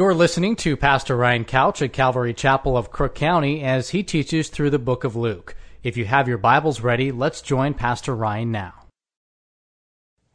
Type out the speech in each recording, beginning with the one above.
You're listening to Pastor Ryan Couch at Calvary Chapel of Crook County as he teaches through the book of Luke. If you have your Bibles ready, let's join Pastor Ryan now.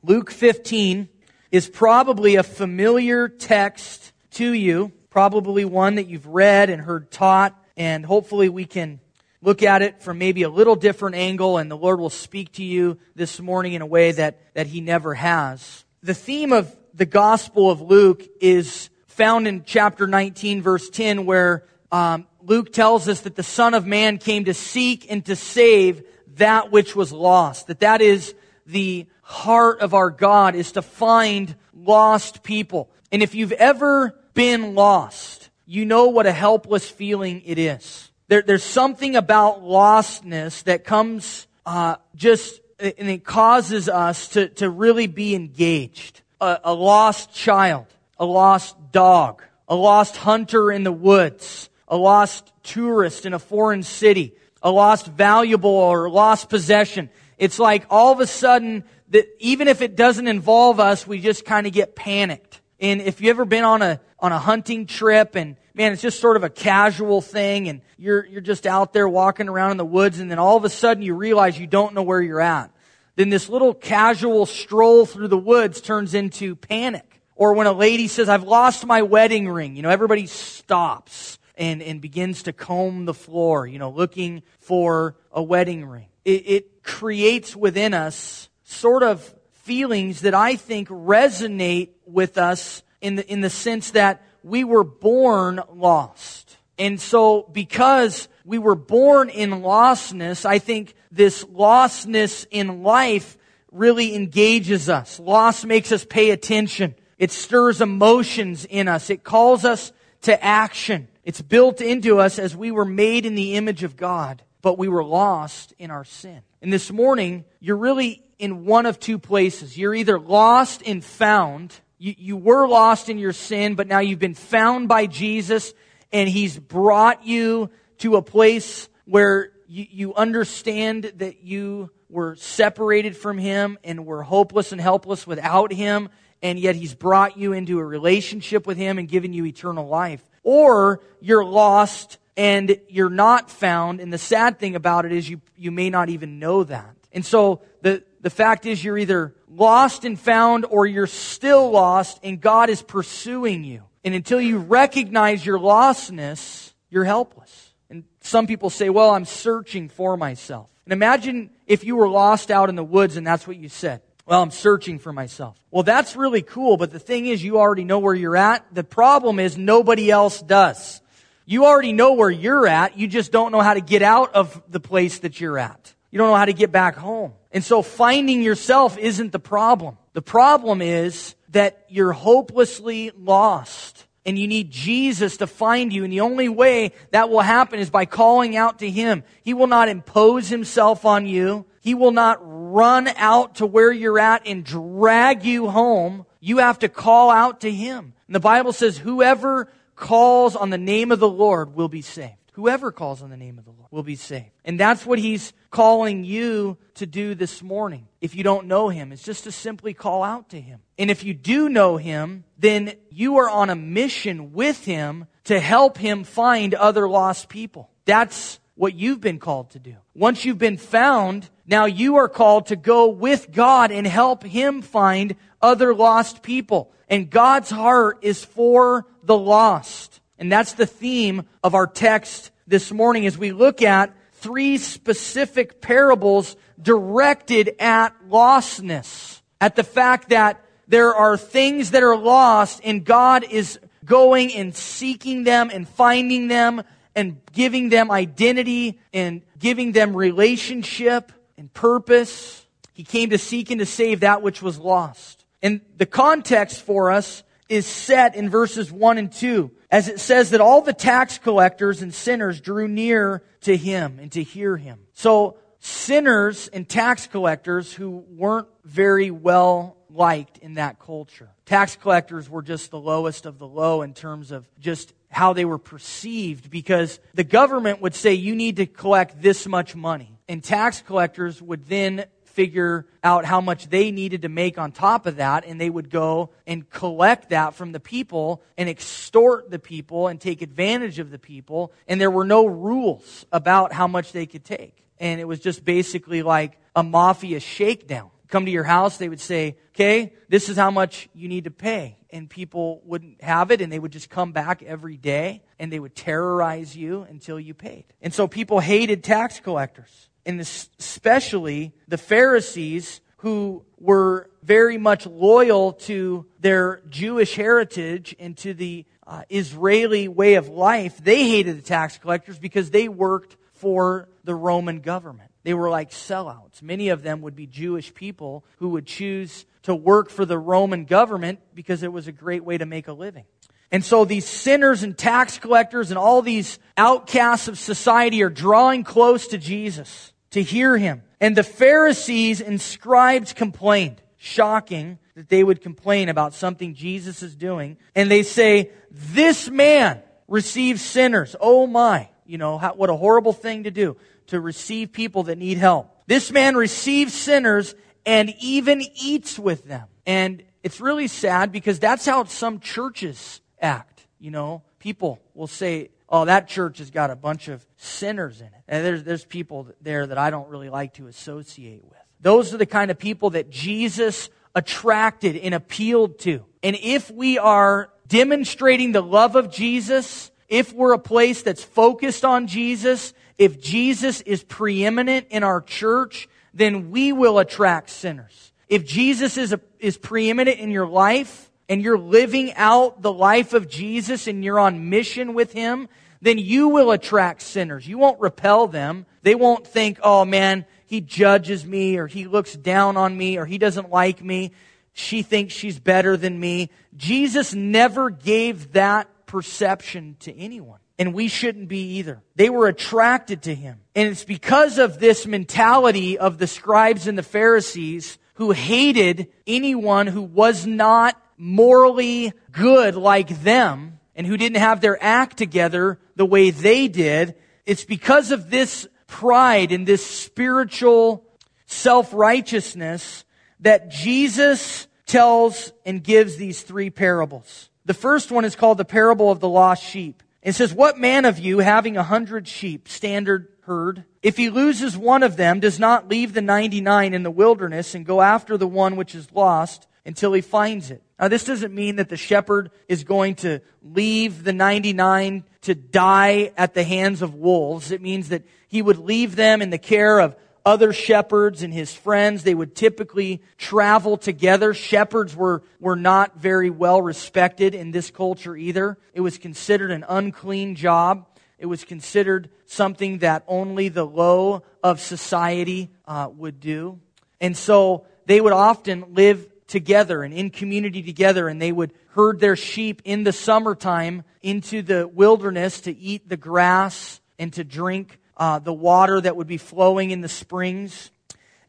Luke 15 is probably a familiar text to you, probably one that you've read and heard taught, and hopefully we can look at it from maybe a little different angle and the Lord will speak to you this morning in a way that, that He never has. The theme of the Gospel of Luke is found in chapter 19, verse 10, where um, Luke tells us that the Son of Man came to seek and to save that which was lost. That that is the heart of our God, is to find lost people. And if you've ever been lost, you know what a helpless feeling it is. There, there's something about lostness that comes uh, just, and it causes us to, to really be engaged. A, a lost child a lost dog, a lost hunter in the woods, a lost tourist in a foreign city, a lost valuable or lost possession. It's like all of a sudden that even if it doesn't involve us, we just kind of get panicked. And if you ever been on a on a hunting trip and man, it's just sort of a casual thing and you're you're just out there walking around in the woods and then all of a sudden you realize you don't know where you're at. Then this little casual stroll through the woods turns into panic. Or when a lady says, I've lost my wedding ring, you know, everybody stops and, and begins to comb the floor, you know, looking for a wedding ring. It, it creates within us sort of feelings that I think resonate with us in the, in the sense that we were born lost. And so because we were born in lostness, I think this lostness in life really engages us. Loss makes us pay attention. It stirs emotions in us. It calls us to action. It's built into us as we were made in the image of God, but we were lost in our sin. And this morning, you're really in one of two places. You're either lost and found. You, you were lost in your sin, but now you've been found by Jesus, and He's brought you to a place where you, you understand that you were separated from Him and were hopeless and helpless without Him and yet he's brought you into a relationship with him and given you eternal life. Or you're lost and you're not found, and the sad thing about it is you, you may not even know that. And so the, the fact is you're either lost and found or you're still lost and God is pursuing you. And until you recognize your lostness, you're helpless. And some people say, well, I'm searching for myself. And imagine if you were lost out in the woods and that's what you said. Well, I'm searching for myself. Well, that's really cool, but the thing is, you already know where you're at. The problem is, nobody else does. You already know where you're at, you just don't know how to get out of the place that you're at. You don't know how to get back home. And so finding yourself isn't the problem. The problem is that you're hopelessly lost and you need Jesus to find you. And the only way that will happen is by calling out to Him. He will not impose Himself on you. He will not run out to where you're at and drag you home. You have to call out to Him. And the Bible says, whoever calls on the name of the Lord will be saved. Whoever calls on the name of the Lord will be saved. And that's what He's calling you to do this morning. If you don't know Him, it's just to simply call out to Him. And if you do know Him, then you are on a mission with Him to help Him find other lost people. That's what you've been called to do. Once you've been found, now you are called to go with God and help Him find other lost people. And God's heart is for the lost. And that's the theme of our text this morning as we look at three specific parables directed at lostness. At the fact that there are things that are lost and God is going and seeking them and finding them and giving them identity and giving them relationship and purpose. He came to seek and to save that which was lost. And the context for us is set in verses 1 and 2, as it says that all the tax collectors and sinners drew near to him and to hear him. So, sinners and tax collectors who weren't very well liked in that culture. Tax collectors were just the lowest of the low in terms of just how they were perceived because the government would say you need to collect this much money. And tax collectors would then figure out how much they needed to make on top of that, and they would go and collect that from the people and extort the people and take advantage of the people. And there were no rules about how much they could take. And it was just basically like a mafia shakedown. Come to your house, they would say, okay, this is how much you need to pay. And people wouldn't have it, and they would just come back every day, and they would terrorize you until you paid. And so people hated tax collectors and especially the Pharisees who were very much loyal to their Jewish heritage and to the uh, Israeli way of life, they hated the tax collectors because they worked for the Roman government. They were like sellouts. Many of them would be Jewish people who would choose to work for the Roman government because it was a great way to make a living. And so these sinners and tax collectors and all these outcasts of society are drawing close to Jesus to hear him. And the Pharisees and scribes complained. Shocking that they would complain about something Jesus is doing. And they say, this man receives sinners. Oh my. You know, how, what a horrible thing to do, to receive people that need help. This man receives sinners and even eats with them. And it's really sad because that's how some churches act. You know, people will say, oh, that church has got a bunch of sinners in it. And there's, there's people there that I don't really like to associate with. Those are the kind of people that Jesus attracted and appealed to. And if we are demonstrating the love of Jesus, if we're a place that's focused on Jesus, if Jesus is preeminent in our church, then we will attract sinners. If Jesus is, a, is preeminent in your life, and you're living out the life of Jesus and you're on mission with Him, then you will attract sinners. You won't repel them. They won't think, oh man, he judges me or he looks down on me or he doesn't like me. She thinks she's better than me. Jesus never gave that perception to anyone. And we shouldn't be either. They were attracted to him. And it's because of this mentality of the scribes and the Pharisees who hated anyone who was not morally good like them and who didn't have their act together the way they did, it's because of this pride and this spiritual self-righteousness that Jesus tells and gives these three parables. The first one is called the parable of the lost sheep. It says, What man of you, having a hundred sheep, standard herd, if he loses one of them, does not leave the 99 in the wilderness and go after the one which is lost until he finds it? Now, this doesn't mean that the shepherd is going to leave the 99 to die at the hands of wolves. It means that he would leave them in the care of other shepherds and his friends. They would typically travel together. Shepherds were, were not very well respected in this culture either. It was considered an unclean job. It was considered something that only the low of society uh, would do. And so they would often live together and in community together, and they would herd their sheep in the summertime into the wilderness to eat the grass and to drink uh, the water that would be flowing in the springs.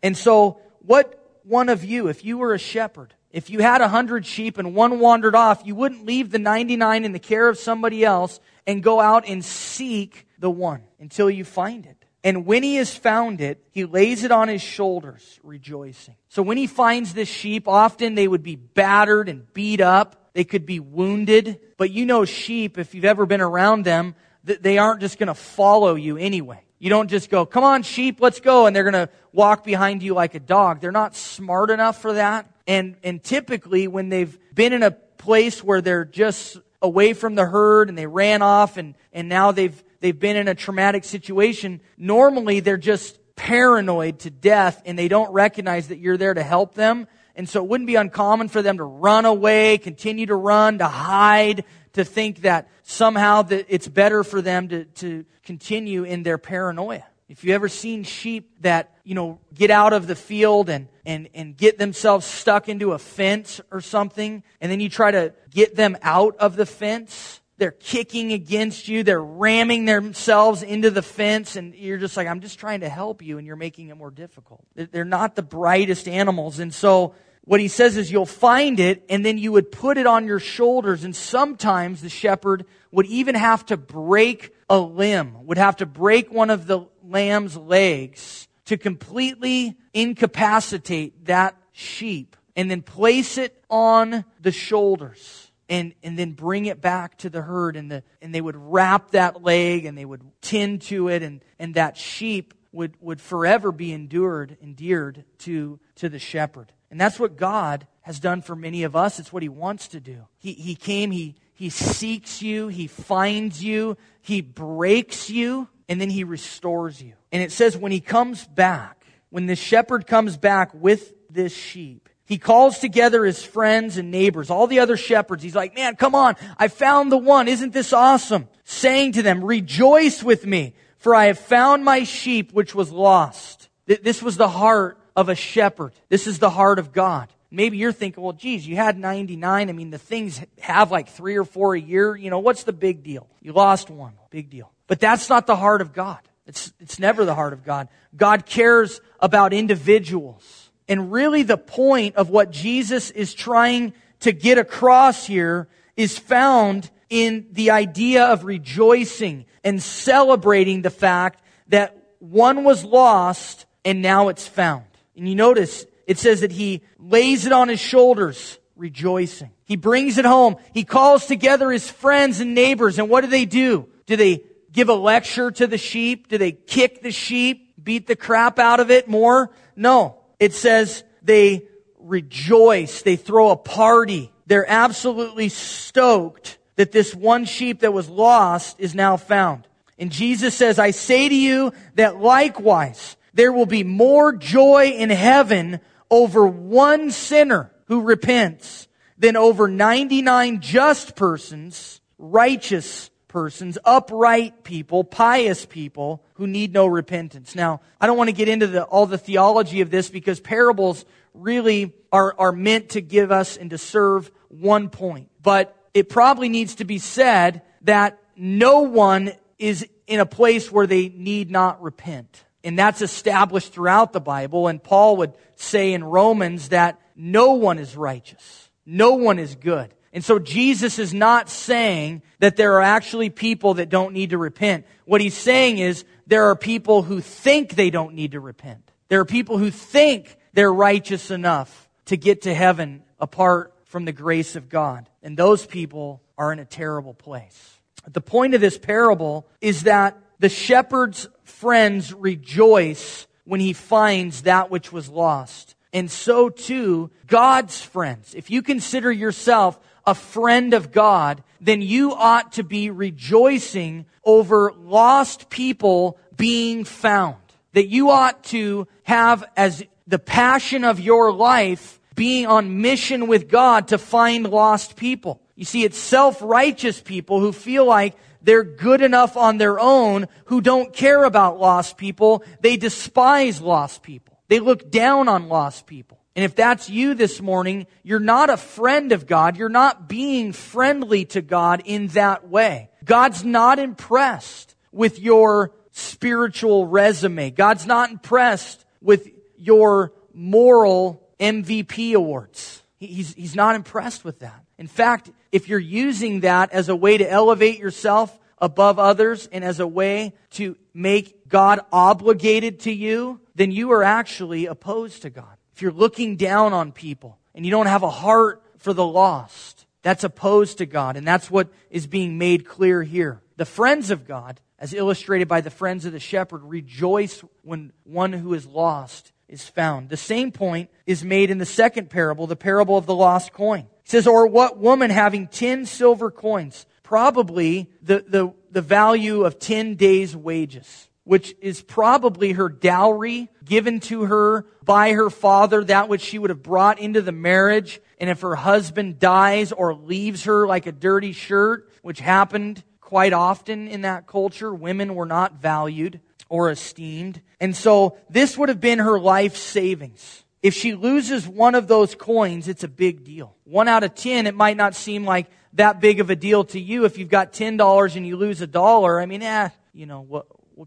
And so, what one of you, if you were a shepherd, if you had a hundred sheep and one wandered off, you wouldn't leave the 99 in the care of somebody else and go out and seek the one until you find it. And when he has found it, he lays it on his shoulders, rejoicing. So when he finds this sheep, often they would be battered and beat up. They could be wounded. But you know sheep, if you've ever been around them, they aren't just going to follow you anyway. You don't just go, come on, sheep, let's go. And they're going to walk behind you like a dog. They're not smart enough for that. And, and typically when they've been in a place where they're just away from the herd and they ran off and, and now they've they've been in a traumatic situation, normally they're just paranoid to death and they don't recognize that you're there to help them. And so it wouldn't be uncommon for them to run away, continue to run, to hide, to think that somehow that it's better for them to, to continue in their paranoia. If you ever seen sheep that, you know, get out of the field and, and, and get themselves stuck into a fence or something, and then you try to get them out of the fence, they're kicking against you. They're ramming themselves into the fence. And you're just like, I'm just trying to help you. And you're making it more difficult. They're not the brightest animals. And so what he says is you'll find it and then you would put it on your shoulders. And sometimes the shepherd would even have to break a limb, would have to break one of the lamb's legs to completely incapacitate that sheep and then place it on the shoulders and, and then bring it back to the herd and the, and they would wrap that leg and they would tend to it and, and that sheep would, would forever be endured, endeared to, to the shepherd. And that's what God has done for many of us. It's what he wants to do. He, he came, he, he seeks you, he finds you, he breaks you, and then he restores you. And it says when he comes back, when the shepherd comes back with this sheep, he calls together his friends and neighbors, all the other shepherds. He's like, man, come on. I found the one. Isn't this awesome? Saying to them, rejoice with me, for I have found my sheep which was lost. This was the heart of a shepherd. This is the heart of God. Maybe you're thinking, well, geez, you had 99. I mean, the things have like three or four a year. You know, what's the big deal? You lost one. Big deal. But that's not the heart of God. It's, it's never the heart of God. God cares about individuals. And really the point of what Jesus is trying to get across here is found in the idea of rejoicing and celebrating the fact that one was lost and now it's found. And you notice it says that he lays it on his shoulders, rejoicing. He brings it home. He calls together his friends and neighbors. And what do they do? Do they give a lecture to the sheep? Do they kick the sheep? Beat the crap out of it more? No it says they rejoice. They throw a party. They're absolutely stoked that this one sheep that was lost is now found. And Jesus says, I say to you that likewise there will be more joy in heaven over one sinner who repents than over 99 just persons, righteous persons, upright people, pious people who need no repentance. Now, I don't want to get into the, all the theology of this because parables really are, are meant to give us and to serve one point. But it probably needs to be said that no one is in a place where they need not repent. And that's established throughout the Bible. And Paul would say in Romans that no one is righteous. No one is good. And so Jesus is not saying that there are actually people that don't need to repent. What he's saying is there are people who think they don't need to repent. There are people who think they're righteous enough to get to heaven apart from the grace of God. And those people are in a terrible place. The point of this parable is that the shepherd's friends rejoice when he finds that which was lost. And so too, God's friends. If you consider yourself a friend of God, then you ought to be rejoicing over lost people being found. That you ought to have as the passion of your life being on mission with God to find lost people. You see, it's self-righteous people who feel like they're good enough on their own who don't care about lost people. They despise lost people. They look down on lost people. And if that's you this morning, you're not a friend of God. You're not being friendly to God in that way. God's not impressed with your spiritual resume. God's not impressed with your moral MVP awards. He's, he's not impressed with that. In fact, if you're using that as a way to elevate yourself above others and as a way to make God obligated to you, then you are actually opposed to God if you're looking down on people and you don't have a heart for the lost, that's opposed to God. And that's what is being made clear here. The friends of God, as illustrated by the friends of the shepherd, rejoice when one who is lost is found. The same point is made in the second parable, the parable of the lost coin. It says, Or what woman having ten silver coins, probably the, the, the value of ten days' wages, which is probably her dowry given to her by her father, that which she would have brought into the marriage. And if her husband dies or leaves her like a dirty shirt, which happened quite often in that culture, women were not valued or esteemed. And so this would have been her life savings. If she loses one of those coins, it's a big deal. One out of ten, it might not seem like that big of a deal to you. If you've got $10 and you lose a dollar, I mean, eh, you know, what,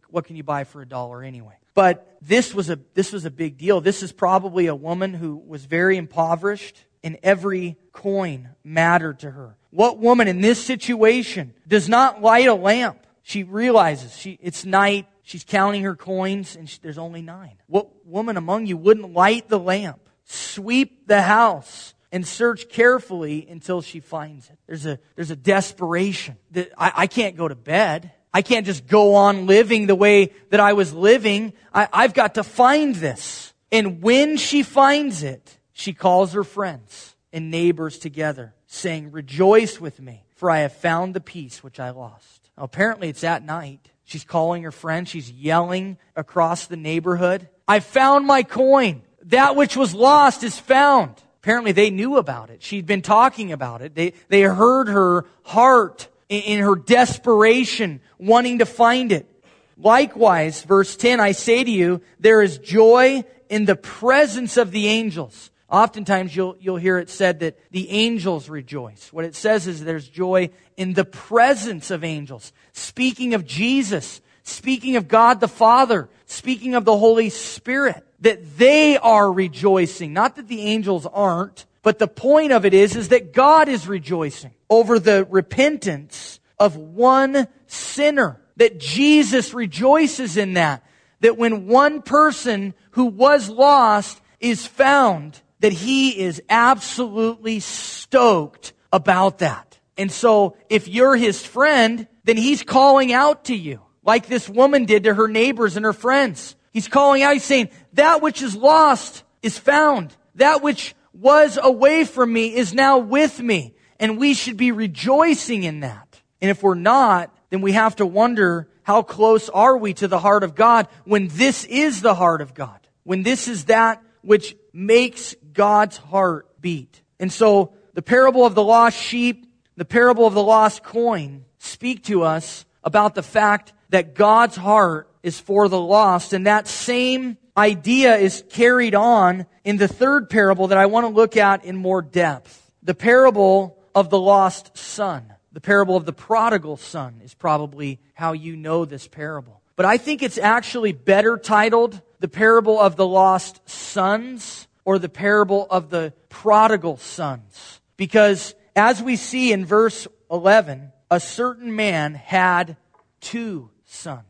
what can you buy for a dollar anyway? But this was a, this was a big deal. This is probably a woman who was very impoverished and every coin mattered to her. What woman in this situation does not light a lamp? She realizes she, it's night. She's counting her coins, and she, there's only nine. What woman among you wouldn't light the lamp, sweep the house, and search carefully until she finds it? There's a, there's a desperation that I, I can't go to bed. I can't just go on living the way that I was living. I, I've got to find this. And when she finds it, she calls her friends and neighbors together, saying, Rejoice with me, for I have found the piece which I lost. Now, apparently, it's at night. She's calling her friend. She's yelling across the neighborhood. I found my coin. That which was lost is found. Apparently they knew about it. She'd been talking about it. They, they heard her heart in, in her desperation wanting to find it. Likewise, verse 10, I say to you, there is joy in the presence of the angels. Oftentimes you'll, you'll hear it said that the angels rejoice. What it says is there's joy in the presence of angels. Speaking of Jesus, speaking of God the Father, speaking of the Holy Spirit, that they are rejoicing. Not that the angels aren't, but the point of it is, is that God is rejoicing over the repentance of one sinner. That Jesus rejoices in that. That when one person who was lost is found, that he is absolutely stoked about that. And so if you're his friend, then he's calling out to you, like this woman did to her neighbors and her friends. He's calling out, he's saying, that which is lost is found. That which was away from me is now with me. And we should be rejoicing in that. And if we're not, then we have to wonder how close are we to the heart of God when this is the heart of God? When this is that which makes God's heart beat. And so the parable of the lost sheep, the parable of the lost coin speak to us about the fact that God's heart is for the lost. And that same idea is carried on in the third parable that I want to look at in more depth. The parable of the lost son. The parable of the prodigal son is probably how you know this parable. But I think it's actually better titled the parable of the lost sons or the parable of the prodigal sons. Because as we see in verse 11, a certain man had two sons.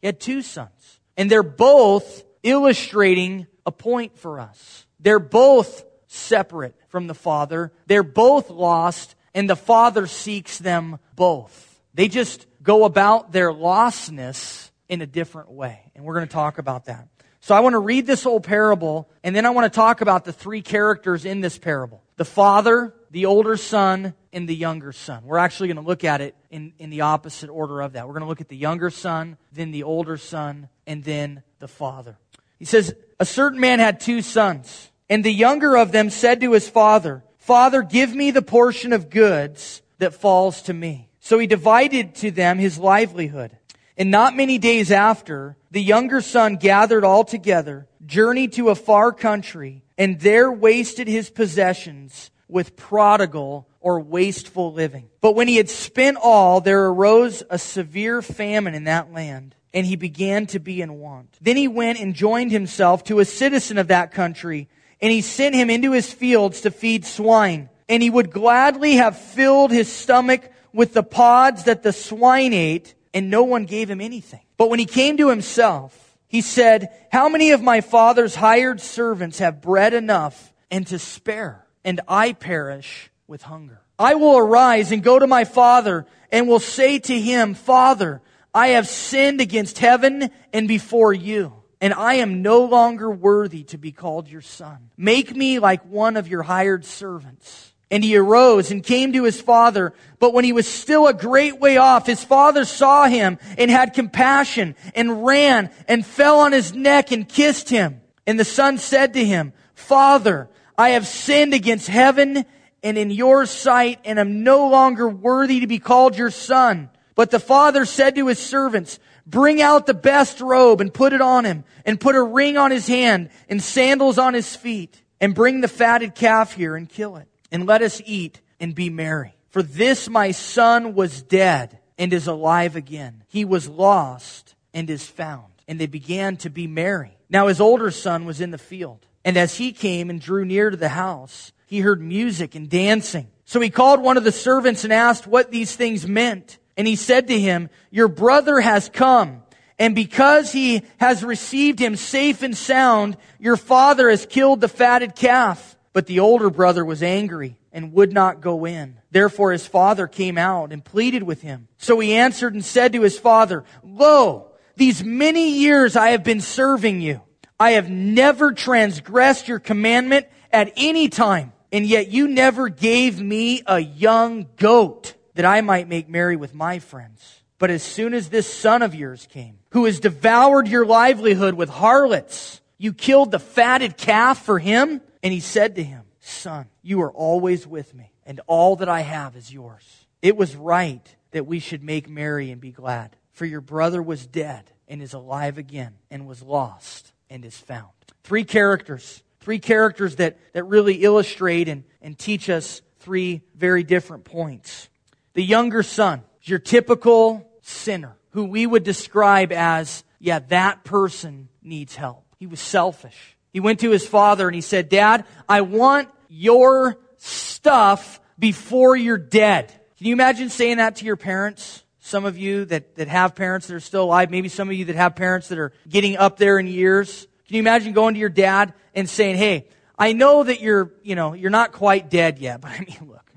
He had two sons. And they're both illustrating a point for us. They're both separate from the father. They're both lost and the father seeks them both. They just go about their lostness in a different way. And we're going to talk about that. So I want to read this whole parable, and then I want to talk about the three characters in this parable. The father, the older son, and the younger son. We're actually going to look at it in, in the opposite order of that. We're going to look at the younger son, then the older son, and then the father. He says, A certain man had two sons, and the younger of them said to his father, Father, give me the portion of goods that falls to me. So he divided to them his livelihood. And not many days after, the younger son gathered all together, journeyed to a far country, and there wasted his possessions with prodigal or wasteful living. But when he had spent all, there arose a severe famine in that land, and he began to be in want. Then he went and joined himself to a citizen of that country, and he sent him into his fields to feed swine. And he would gladly have filled his stomach with the pods that the swine ate, and no one gave him anything. But when he came to himself, he said, How many of my father's hired servants have bread enough and to spare, and I perish with hunger? I will arise and go to my father and will say to him, Father, I have sinned against heaven and before you, and I am no longer worthy to be called your son. Make me like one of your hired servants. And he arose and came to his father. But when he was still a great way off, his father saw him and had compassion and ran and fell on his neck and kissed him. And the son said to him, Father, I have sinned against heaven and in your sight and am no longer worthy to be called your son. But the father said to his servants, Bring out the best robe and put it on him and put a ring on his hand and sandals on his feet and bring the fatted calf here and kill it and let us eat and be merry. For this my son was dead and is alive again. He was lost and is found. And they began to be merry. Now his older son was in the field. And as he came and drew near to the house, he heard music and dancing. So he called one of the servants and asked what these things meant. And he said to him, Your brother has come, And because he has received him safe and sound, your father has killed the fatted calf. But the older brother was angry and would not go in. Therefore his father came out and pleaded with him. So he answered and said to his father, Lo, these many years I have been serving you. I have never transgressed your commandment at any time, and yet you never gave me a young goat that I might make merry with my friends. But as soon as this son of yours came, who has devoured your livelihood with harlots, you killed the fatted calf for him? And he said to him, Son, you are always with me, and all that I have is yours. It was right that we should make merry and be glad, for your brother was dead and is alive again, and was lost and is found. Three characters, three characters that, that really illustrate and, and teach us three very different points. The younger son is your typical sinner who we would describe as, yeah, that person needs help. He was selfish. He went to his father and he said, Dad, I want your stuff before you're dead. Can you imagine saying that to your parents? Some of you that, that have parents that are still alive, maybe some of you that have parents that are getting up there in years. Can you imagine going to your dad and saying, Hey, I know that you're, you know, you're not quite dead yet, but I mean, look,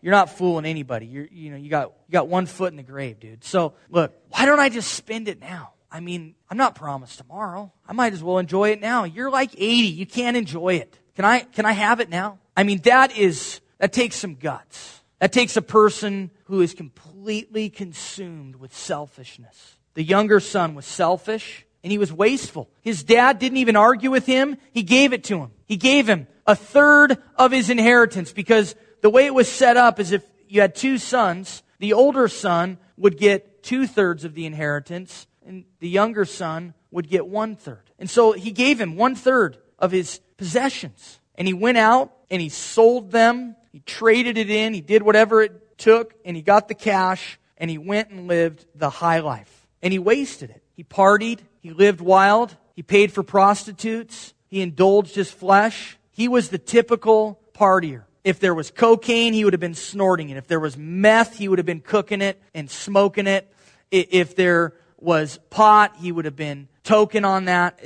you're not fooling anybody. You're, you know, you got, you got one foot in the grave, dude. So look, why don't I just spend it now? I mean, I'm not promised tomorrow. I might as well enjoy it now. You're like 80. You can't enjoy it. Can I, can I have it now? I mean, that is, that takes some guts. That takes a person who is completely consumed with selfishness. The younger son was selfish and he was wasteful. His dad didn't even argue with him. He gave it to him. He gave him a third of his inheritance because the way it was set up is if you had two sons, the older son would get two thirds of the inheritance, and the younger son would get one third. And so he gave him one third of his possessions. And he went out and he sold them, he traded it in, he did whatever it took, and he got the cash, and he went and lived the high life. And he wasted it. He partied, he lived wild, he paid for prostitutes, he indulged his flesh. He was the typical partier. If there was cocaine, he would have been snorting it. If there was meth, he would have been cooking it and smoking it. If there was pot, he would have been token on that.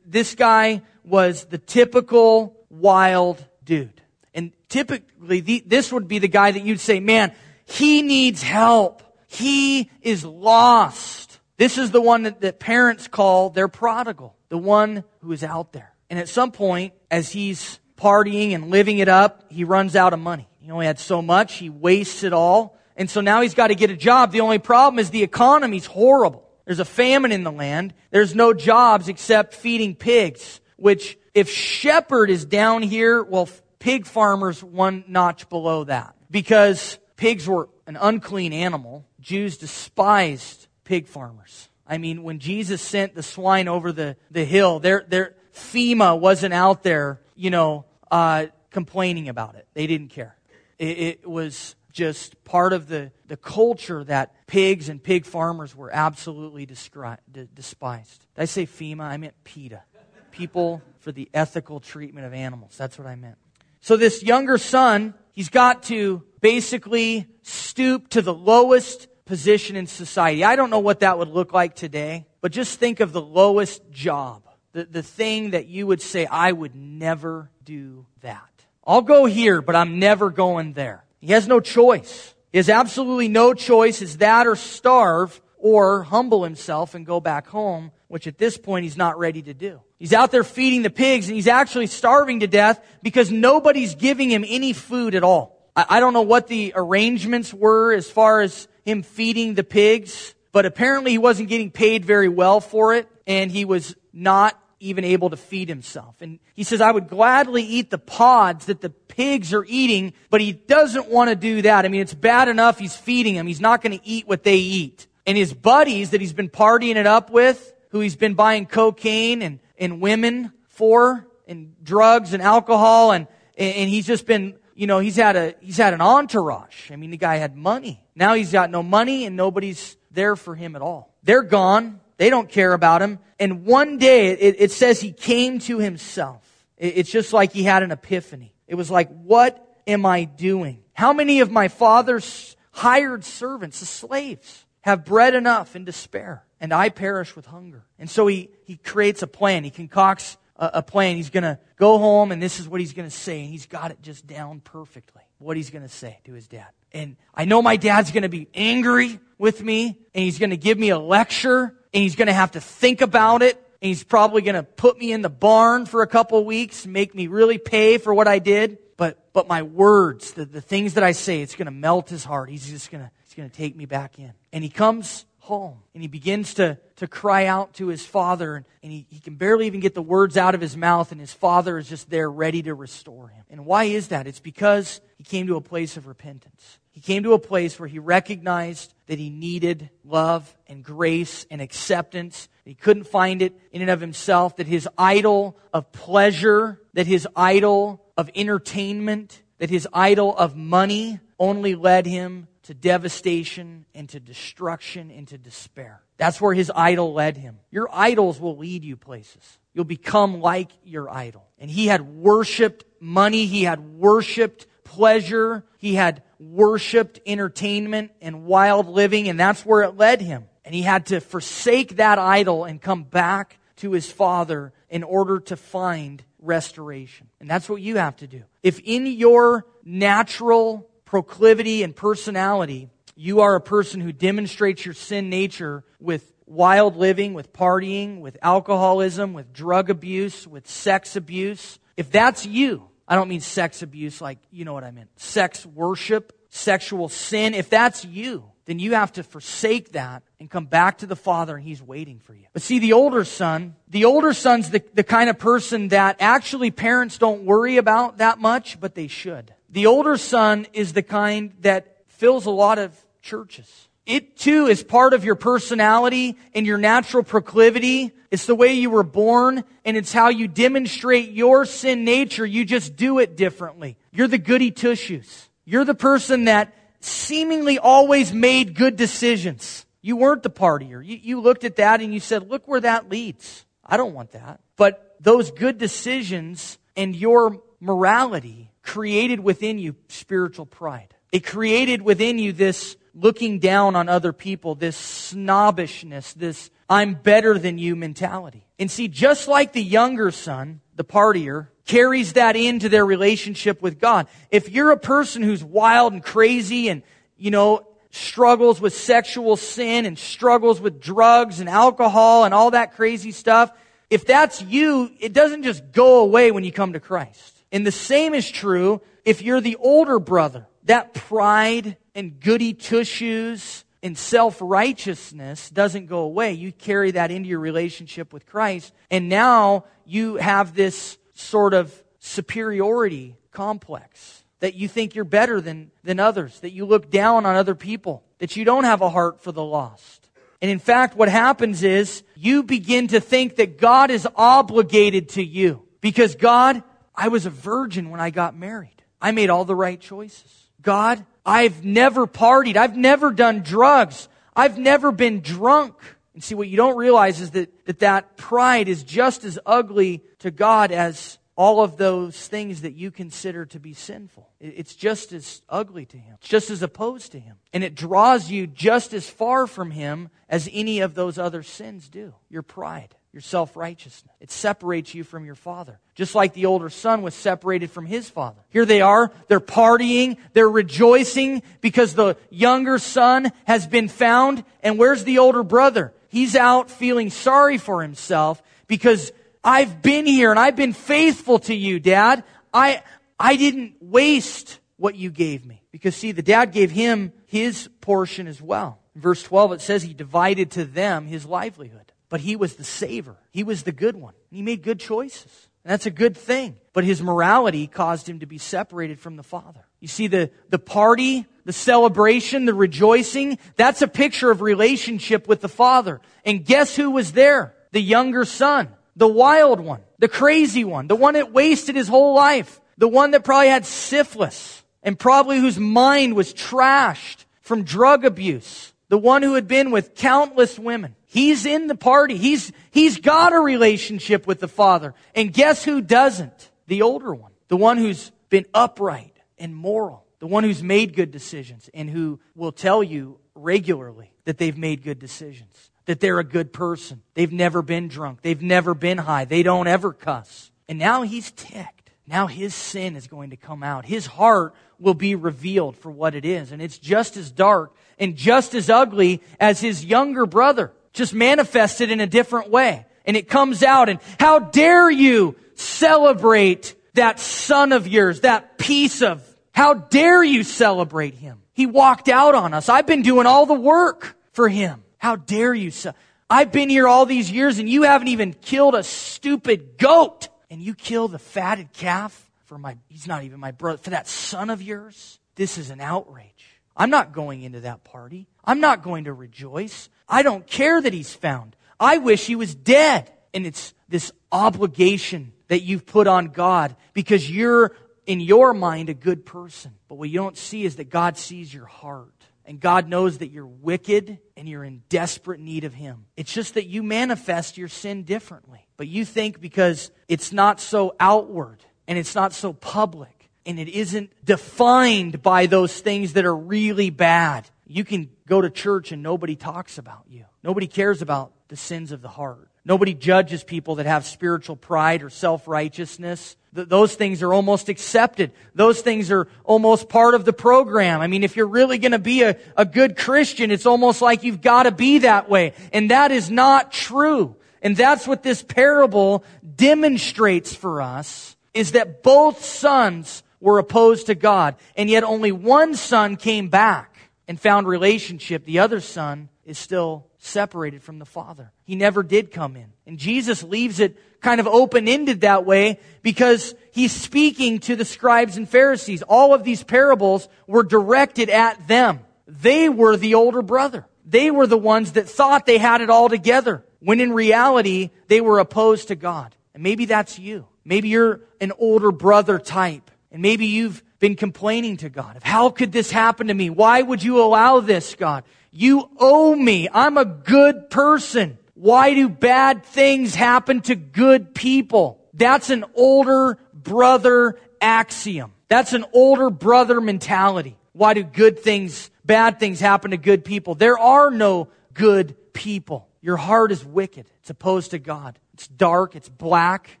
This guy was the typical wild dude. And typically, this would be the guy that you'd say, man, he needs help. He is lost. This is the one that, that parents call their prodigal, the one who is out there. And at some point, as he's partying and living it up, he runs out of money. He only had so much, he wastes it all. And so now he's got to get a job. The only problem is the economy's horrible. There's a famine in the land. There's no jobs except feeding pigs, which if shepherd is down here, well, pig farmers one notch below that. Because pigs were an unclean animal. Jews despised pig farmers. I mean, when Jesus sent the swine over the, the hill, their, their FEMA wasn't out there you know, uh, complaining about it. They didn't care. It, it was just part of the, the culture that pigs and pig farmers were absolutely descri- despised. Did I say FEMA? I meant PETA. People for the ethical treatment of animals. That's what I meant. So this younger son, he's got to basically stoop to the lowest position in society. I don't know what that would look like today, but just think of the lowest job the, the thing that you would say, I would never do that. I'll go here, but I'm never going there. He has no choice. Has absolutely no choice. is that or starve or humble himself and go back home, which at this point he's not ready to do. He's out there feeding the pigs and he's actually starving to death because nobody's giving him any food at all. I, I don't know what the arrangements were as far as him feeding the pigs, but apparently he wasn't getting paid very well for it and he was not even able to feed himself. And he says, I would gladly eat the pods that the pigs are eating, but he doesn't want to do that. I mean, it's bad enough he's feeding them. He's not going to eat what they eat. And his buddies that he's been partying it up with, who he's been buying cocaine and, and women for, and drugs and alcohol, and, and he's just been, you know, he's had a, he's had an entourage. I mean, the guy had money. Now he's got no money and nobody's there for him at all. They're gone. They don't care about him. And one day it, it says he came to himself. It, it's just like he had an epiphany. It was like, what am I doing? How many of my father's hired servants, the slaves, have bread enough and despair? and I perish with hunger. And so he, he creates a plan. He concocts a, a plan. He's going to go home, and this is what he's going to say. And he's got it just down perfectly what he's going to say to his dad. And I know my dad's going to be angry with me, and he's going to give me a lecture, and he's going to have to think about it, and he's probably going to put me in the barn for a couple weeks, make me really pay for what I did. But, but my words, the, the things that I say, it's going to melt his heart. He's just going to, he's going to take me back in. And he comes home. And he begins to, to cry out to his father, and, and he, he can barely even get the words out of his mouth, and his father is just there ready to restore him. And why is that? It's because he came to a place of repentance. He came to a place where he recognized that he needed love and grace and acceptance. He couldn't find it in and of himself, that his idol of pleasure, that his idol of entertainment, that his idol of money only led him to devastation and to destruction and to despair. That's where his idol led him. Your idols will lead you places. You'll become like your idol. And he had worshiped money, he had worshiped pleasure, he had worshiped entertainment and wild living, and that's where it led him. And he had to forsake that idol and come back to his father in order to find restoration. And that's what you have to do. If in your natural proclivity and personality, you are a person who demonstrates your sin nature with wild living, with partying, with alcoholism, with drug abuse, with sex abuse. If that's you, I don't mean sex abuse like, you know what I mean, sex worship, sexual sin. If that's you, then you have to forsake that and come back to the Father, and He's waiting for you. But see, the older son, the older son's the, the kind of person that actually parents don't worry about that much, but they should. The older son is the kind that fills a lot of churches. It too is part of your personality and your natural proclivity. It's the way you were born and it's how you demonstrate your sin nature. You just do it differently. You're the goody two shoes. You're the person that seemingly always made good decisions. You weren't the partier. You, you looked at that and you said, look where that leads. I don't want that. But those good decisions and your morality created within you spiritual pride. It created within you this looking down on other people, this snobbishness, this I'm better than you mentality. And see, just like the younger son, the partier, carries that into their relationship with God. If you're a person who's wild and crazy and, you know, struggles with sexual sin and struggles with drugs and alcohol and all that crazy stuff, if that's you, it doesn't just go away when you come to Christ. And the same is true if you're the older brother. That pride and goody two shoes and self righteousness doesn't go away. You carry that into your relationship with Christ. And now you have this sort of superiority complex that you think you're better than, than others, that you look down on other people, that you don't have a heart for the lost. And in fact, what happens is you begin to think that God is obligated to you because God I was a virgin when I got married. I made all the right choices. God, I've never partied. I've never done drugs. I've never been drunk. And see, what you don't realize is that that, that pride is just as ugly to God as all of those things that you consider to be sinful. It's just as ugly to Him. It's just as opposed to Him. And it draws you just as far from Him as any of those other sins do. Your pride your self righteousness. It separates you from your father. Just like the older son was separated from his father. Here they are, they're partying, they're rejoicing because the younger son has been found. And where's the older brother? He's out feeling sorry for himself because I've been here and I've been faithful to you, dad. I, I didn't waste what you gave me. Because see, the dad gave him his portion as well. Verse 12, it says he divided to them his livelihood but he was the saver. He was the good one. He made good choices. And that's a good thing. But his morality caused him to be separated from the Father. You see, the, the party, the celebration, the rejoicing, that's a picture of relationship with the Father. And guess who was there? The younger son, the wild one, the crazy one, the one that wasted his whole life, the one that probably had syphilis and probably whose mind was trashed from drug abuse, the one who had been with countless women. He's in the party. He's, he's got a relationship with the Father. And guess who doesn't? The older one. The one who's been upright and moral. The one who's made good decisions and who will tell you regularly that they've made good decisions. that they're a good person. They've never been drunk. They've never been high. They don't ever cuss. And now he's ticked. Now his sin is going to come out. His heart will be revealed for what it is. And it's just as dark and just as ugly as his younger brother, just manifested in a different way. And it comes out and how dare you celebrate that son of yours, that piece of, how dare you celebrate him? He walked out on us. I've been doing all the work for him. How dare you? Ce- I've been here all these years and you haven't even killed a stupid goat. And you kill the fatted calf for my, he's not even my brother, for that son of yours? This is an outrage. I'm not going into that party. I'm not going to rejoice. I don't care that he's found. I wish he was dead. And it's this obligation that you've put on God because you're, in your mind, a good person. But what you don't see is that God sees your heart. And God knows that you're wicked and you're in desperate need of Him. It's just that you manifest your sin differently. But you think because it's not so outward and it's not so public and it isn't defined by those things that are really bad, you can go to church and nobody talks about you. Nobody cares about the sins of the heart. Nobody judges people that have spiritual pride or self righteousness. Th- those things are almost accepted. Those things are almost part of the program. I mean, if you're really going to be a, a good Christian, it's almost like you've got to be that way. And that is not true. And that's what this parable demonstrates for us is that both sons were opposed to God. And yet only one son came back and found relationship. The other son is still separated from the Father. He never did come in. And Jesus leaves it kind of open ended that way because he's speaking to the scribes and Pharisees. All of these parables were directed at them. They were the older brother. They were the ones that thought they had it all together when in reality they were opposed to God. And maybe that's you. Maybe you're an older brother type. And maybe you've been complaining to God of how could this happen to me? Why would you allow this, God? You owe me. I'm a good person. Why do bad things happen to good people? That's an older brother axiom. That's an older brother mentality. Why do good things, bad things happen to good people? There are no good people. Your heart is wicked. It's opposed to God. It's dark. It's black.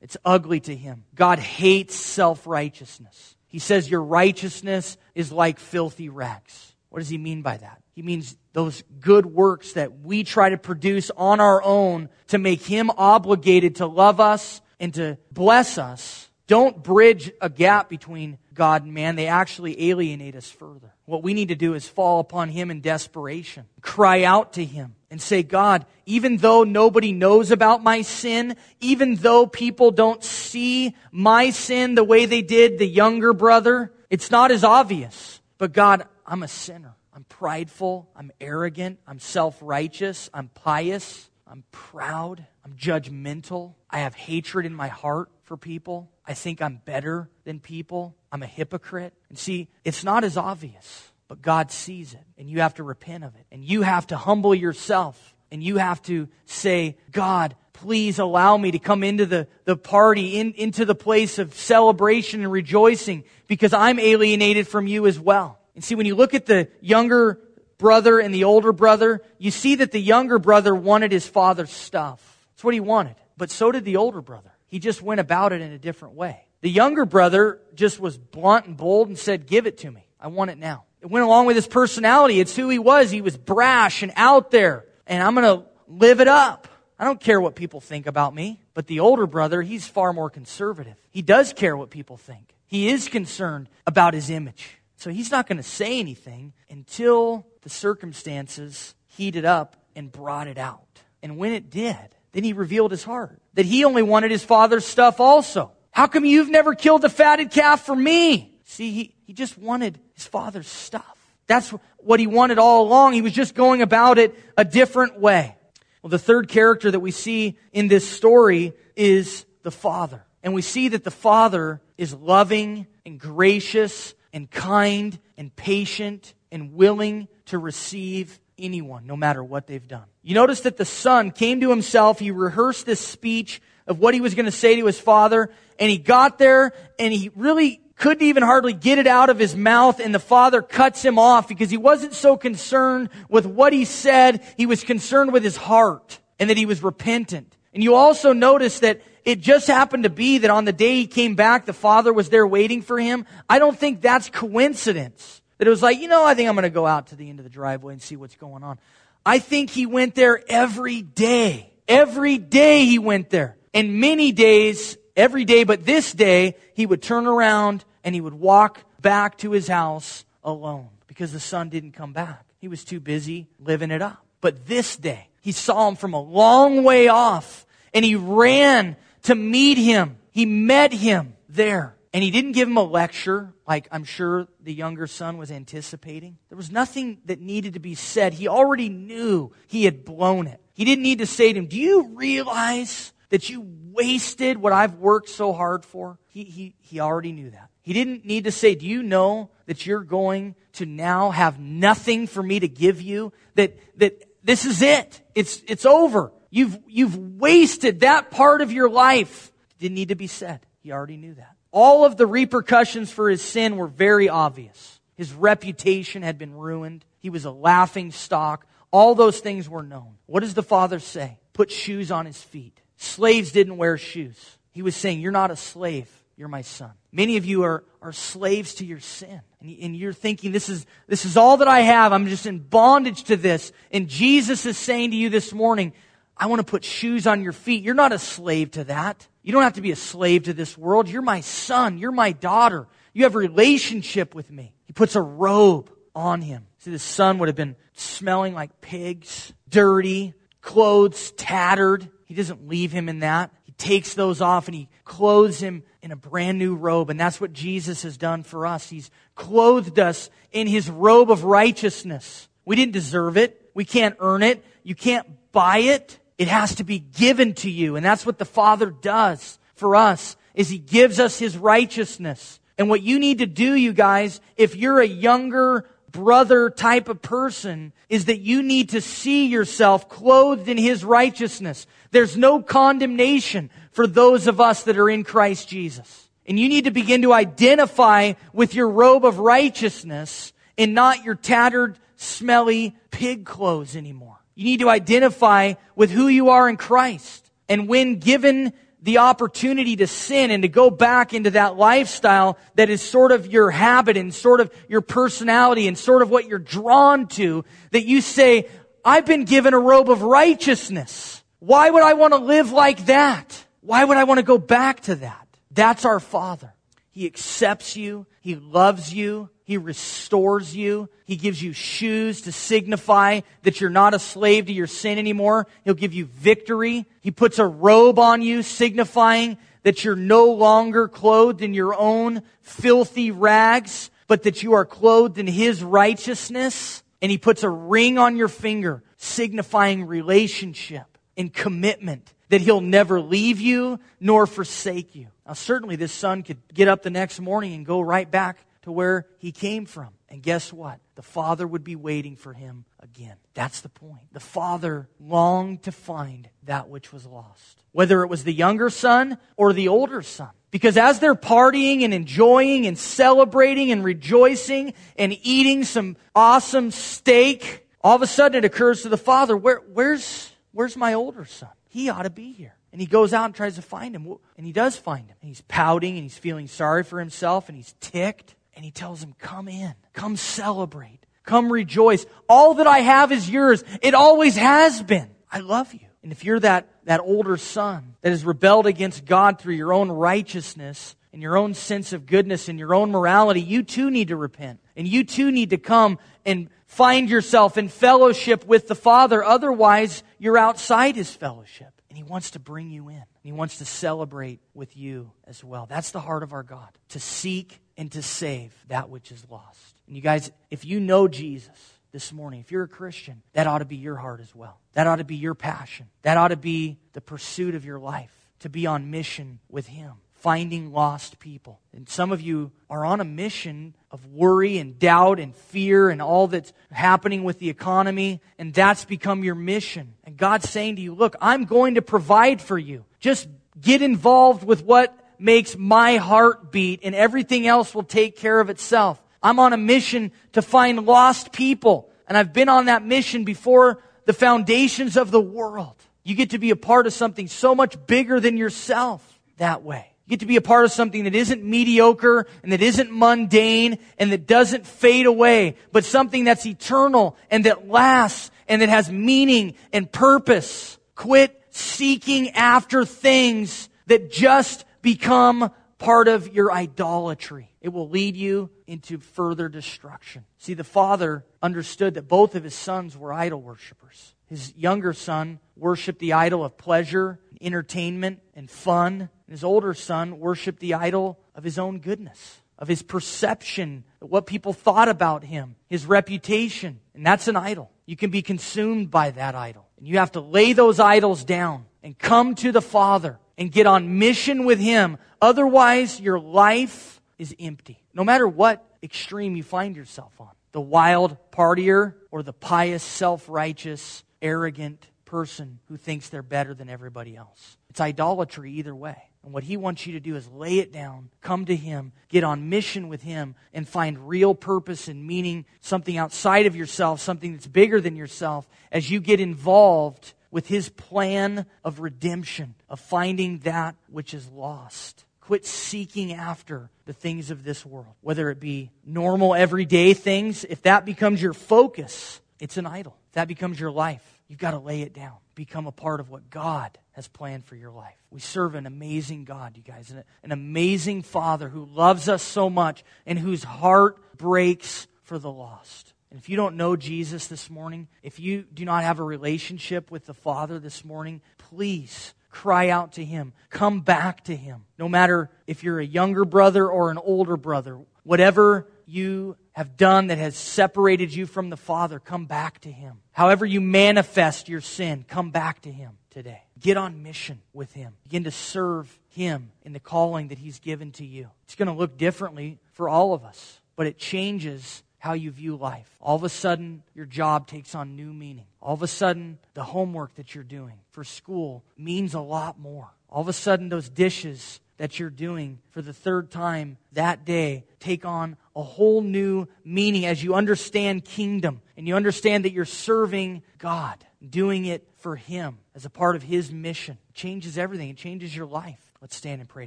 It's ugly to Him. God hates self righteousness. He says your righteousness is like filthy rags. What does He mean by that? He means those good works that we try to produce on our own to make Him obligated to love us and to bless us don't bridge a gap between God and man. They actually alienate us further. What we need to do is fall upon Him in desperation, cry out to Him, and say, God, even though nobody knows about my sin, even though people don't see my sin the way they did the younger brother, it's not as obvious. But God, I'm a sinner. I'm prideful. I'm arrogant. I'm self righteous. I'm pious. I'm proud. I'm judgmental. I have hatred in my heart for people. I think I'm better than people. I'm a hypocrite. And see, it's not as obvious, but God sees it. And you have to repent of it. And you have to humble yourself. And you have to say, God, please allow me to come into the, the party, in, into the place of celebration and rejoicing because I'm alienated from you as well. And see, when you look at the younger brother and the older brother, you see that the younger brother wanted his father's stuff. That's what he wanted. But so did the older brother. He just went about it in a different way. The younger brother just was blunt and bold and said, Give it to me. I want it now. It went along with his personality. It's who he was. He was brash and out there. And I'm going to live it up. I don't care what people think about me. But the older brother, he's far more conservative. He does care what people think. He is concerned about his image. So he's not going to say anything until the circumstances heated up and brought it out. And when it did, then he revealed his heart that he only wanted his father's stuff also. How come you've never killed the fatted calf for me? See, he, he just wanted his father's stuff. That's what he wanted all along. He was just going about it a different way. Well, the third character that we see in this story is the father. And we see that the father is loving and gracious and kind and patient and willing to receive anyone, no matter what they've done. You notice that the son came to himself. He rehearsed this speech of what he was going to say to his father, and he got there and he really couldn't even hardly get it out of his mouth and the father cuts him off because he wasn't so concerned with what he said. He was concerned with his heart and that he was repentant. And you also notice that it just happened to be that on the day he came back, the father was there waiting for him. I don't think that's coincidence. That it was like, you know, I think I'm going to go out to the end of the driveway and see what's going on. I think he went there every day. Every day he went there. And many days, every day, but this day, he would turn around and he would walk back to his house alone because the son didn't come back. He was too busy living it up. But this day, he saw him from a long way off and he ran to meet him. He met him there. And he didn't give him a lecture like I'm sure the younger son was anticipating. There was nothing that needed to be said. He already knew he had blown it. He didn't need to say to him, Do you realize that you wasted what I've worked so hard for? He, he, he already knew that. He didn't need to say, Do you know that you're going to now have nothing for me to give you? That, that this is it. It's, it's over. You've, you've wasted that part of your life. Didn't need to be said. He already knew that. All of the repercussions for his sin were very obvious. His reputation had been ruined. He was a laughing stock. All those things were known. What does the father say? Put shoes on his feet. Slaves didn't wear shoes. He was saying, You're not a slave. You're my son. Many of you are, are slaves to your sin. And you're thinking, this is, this is all that I have. I'm just in bondage to this. And Jesus is saying to you this morning, I want to put shoes on your feet. You're not a slave to that. You don't have to be a slave to this world. You're my son. You're my daughter. You have a relationship with me. He puts a robe on him. See, the son would have been smelling like pigs, dirty, clothes tattered. He doesn't leave him in that. He takes those off and he clothes him in a brand new robe. And that's what Jesus has done for us. He's clothed us in his robe of righteousness. We didn't deserve it. We can't earn it. You can't buy it. It has to be given to you. And that's what the Father does for us, is He gives us His righteousness. And what you need to do, you guys, if you're a younger brother type of person, is that you need to see yourself clothed in His righteousness. There's no condemnation for those of us that are in Christ Jesus. And you need to begin to identify with your robe of righteousness and not your tattered, smelly pig clothes anymore. You need to identify with who you are in Christ. And when given the opportunity to sin and to go back into that lifestyle that is sort of your habit and sort of your personality and sort of what you're drawn to, that you say, I've been given a robe of righteousness. Why would I want to live like that? Why would I want to go back to that? That's our Father. He accepts you. He loves you. He restores you. He gives you shoes to signify that you're not a slave to your sin anymore. He'll give you victory. He puts a robe on you signifying that you're no longer clothed in your own filthy rags, but that you are clothed in His righteousness. And He puts a ring on your finger signifying relationship and commitment that He'll never leave you nor forsake you. Now, certainly this son could get up the next morning and go right back to where he came from. And guess what? The father would be waiting for him again. That's the point. The father longed to find that which was lost, whether it was the younger son or the older son. Because as they're partying and enjoying and celebrating and rejoicing and eating some awesome steak, all of a sudden it occurs to the father, Where, where's, where's my older son? He ought to be here. And he goes out and tries to find him. And he does find him. And he's pouting and he's feeling sorry for himself and he's ticked and he tells him, Come in, come celebrate, come rejoice. All that I have is yours. It always has been. I love you. And if you're that, that older son that has rebelled against God through your own righteousness and your own sense of goodness and your own morality, you too need to repent. And you too need to come and find yourself in fellowship with the Father. Otherwise, you're outside his fellowship. And he wants to bring you in. And he wants to celebrate with you as well. That's the heart of our God. To seek and to save that which is lost. And you guys, if you know Jesus this morning, if you're a Christian, that ought to be your heart as well. That ought to be your passion. That ought to be the pursuit of your life, to be on mission with Him, finding lost people. And some of you are on a mission of worry and doubt and fear and all that's happening with the economy, and that's become your mission. And God's saying to you, Look, I'm going to provide for you. Just get involved with what makes my heart beat and everything else will take care of itself. I'm on a mission to find lost people and I've been on that mission before the foundations of the world. You get to be a part of something so much bigger than yourself that way. You get to be a part of something that isn't mediocre and that isn't mundane and that doesn't fade away, but something that's eternal and that lasts and that has meaning and purpose. Quit seeking after things that just become part of your idolatry. It will lead you into further destruction. See, the father understood that both of his sons were idol worshippers. His younger son worshiped the idol of pleasure, entertainment, and fun. His older son worshiped the idol of his own goodness, of his perception, what people thought about him, his reputation. And that's an idol. You can be consumed by that idol. And you have to lay those idols down and come to the Father and get on mission with Him. Otherwise, your life is empty. No matter what extreme you find yourself on the wild partier or the pious, self righteous, arrogant person who thinks they're better than everybody else. It's idolatry either way. And what he wants you to do is lay it down, come to him, get on mission with him, and find real purpose and meaning, something outside of yourself, something that's bigger than yourself, as you get involved with his plan of redemption, of finding that which is lost. Quit seeking after the things of this world, whether it be normal, everyday things. If that becomes your focus, it's an idol. If that becomes your life, You've got to lay it down. Become a part of what God has planned for your life. We serve an amazing God, you guys, an amazing Father who loves us so much and whose heart breaks for the lost. And if you don't know Jesus this morning, if you do not have a relationship with the Father this morning, please cry out to Him. Come back to Him. No matter if you're a younger brother or an older brother, whatever you have done that has separated you from the Father, come back to Him. However, you manifest your sin, come back to Him today. Get on mission with Him. Begin to serve Him in the calling that He's given to you. It's going to look differently for all of us, but it changes how you view life. All of a sudden, your job takes on new meaning. All of a sudden, the homework that you're doing for school means a lot more. All of a sudden, those dishes that you're doing for the third time that day take on a whole new meaning as you understand kingdom and you understand that you're serving God, doing it for Him as a part of His mission. It changes everything, it changes your life. Let's stand and pray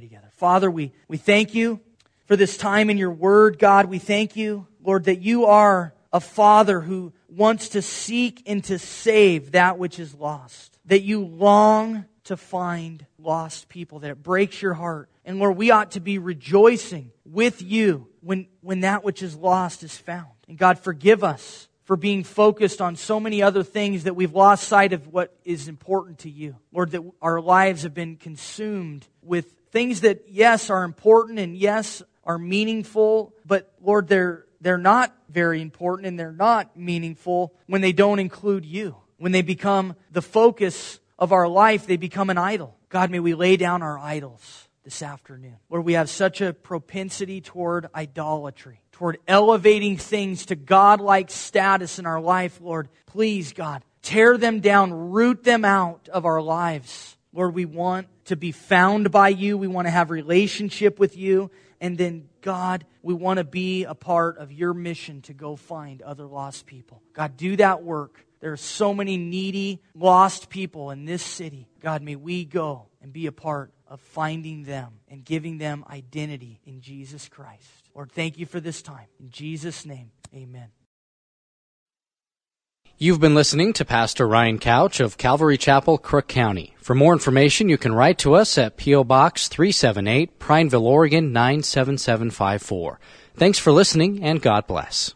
together. Father, we, we thank you for this time in your word, God. We thank you, Lord, that you are a Father who wants to seek and to save that which is lost, that you long to find lost people, that it breaks your heart. And Lord, we ought to be rejoicing with you when, when that which is lost is found. And God, forgive us for being focused on so many other things that we've lost sight of what is important to you. Lord, that our lives have been consumed with things that, yes, are important and yes, are meaningful, but Lord, they're, they're not very important and they're not meaningful when they don't include you. When they become the focus of our life, they become an idol. God, may we lay down our idols this afternoon. Lord, we have such a propensity toward idolatry, toward elevating things to God-like status in our life, Lord. Please, God, tear them down, root them out of our lives. Lord, we want to be found by you. We want to have relationship with you. And then, God, we want to be a part of your mission to go find other lost people. God, do that work there are so many needy, lost people in this city. God, may we go and be a part of finding them and giving them identity in Jesus Christ. Lord, thank you for this time. In Jesus' name, amen. You've been listening to Pastor Ryan Couch of Calvary Chapel, Crook County. For more information, you can write to us at P.O. Box 378, Prineville, Oregon 97754. Thanks for listening, and God bless.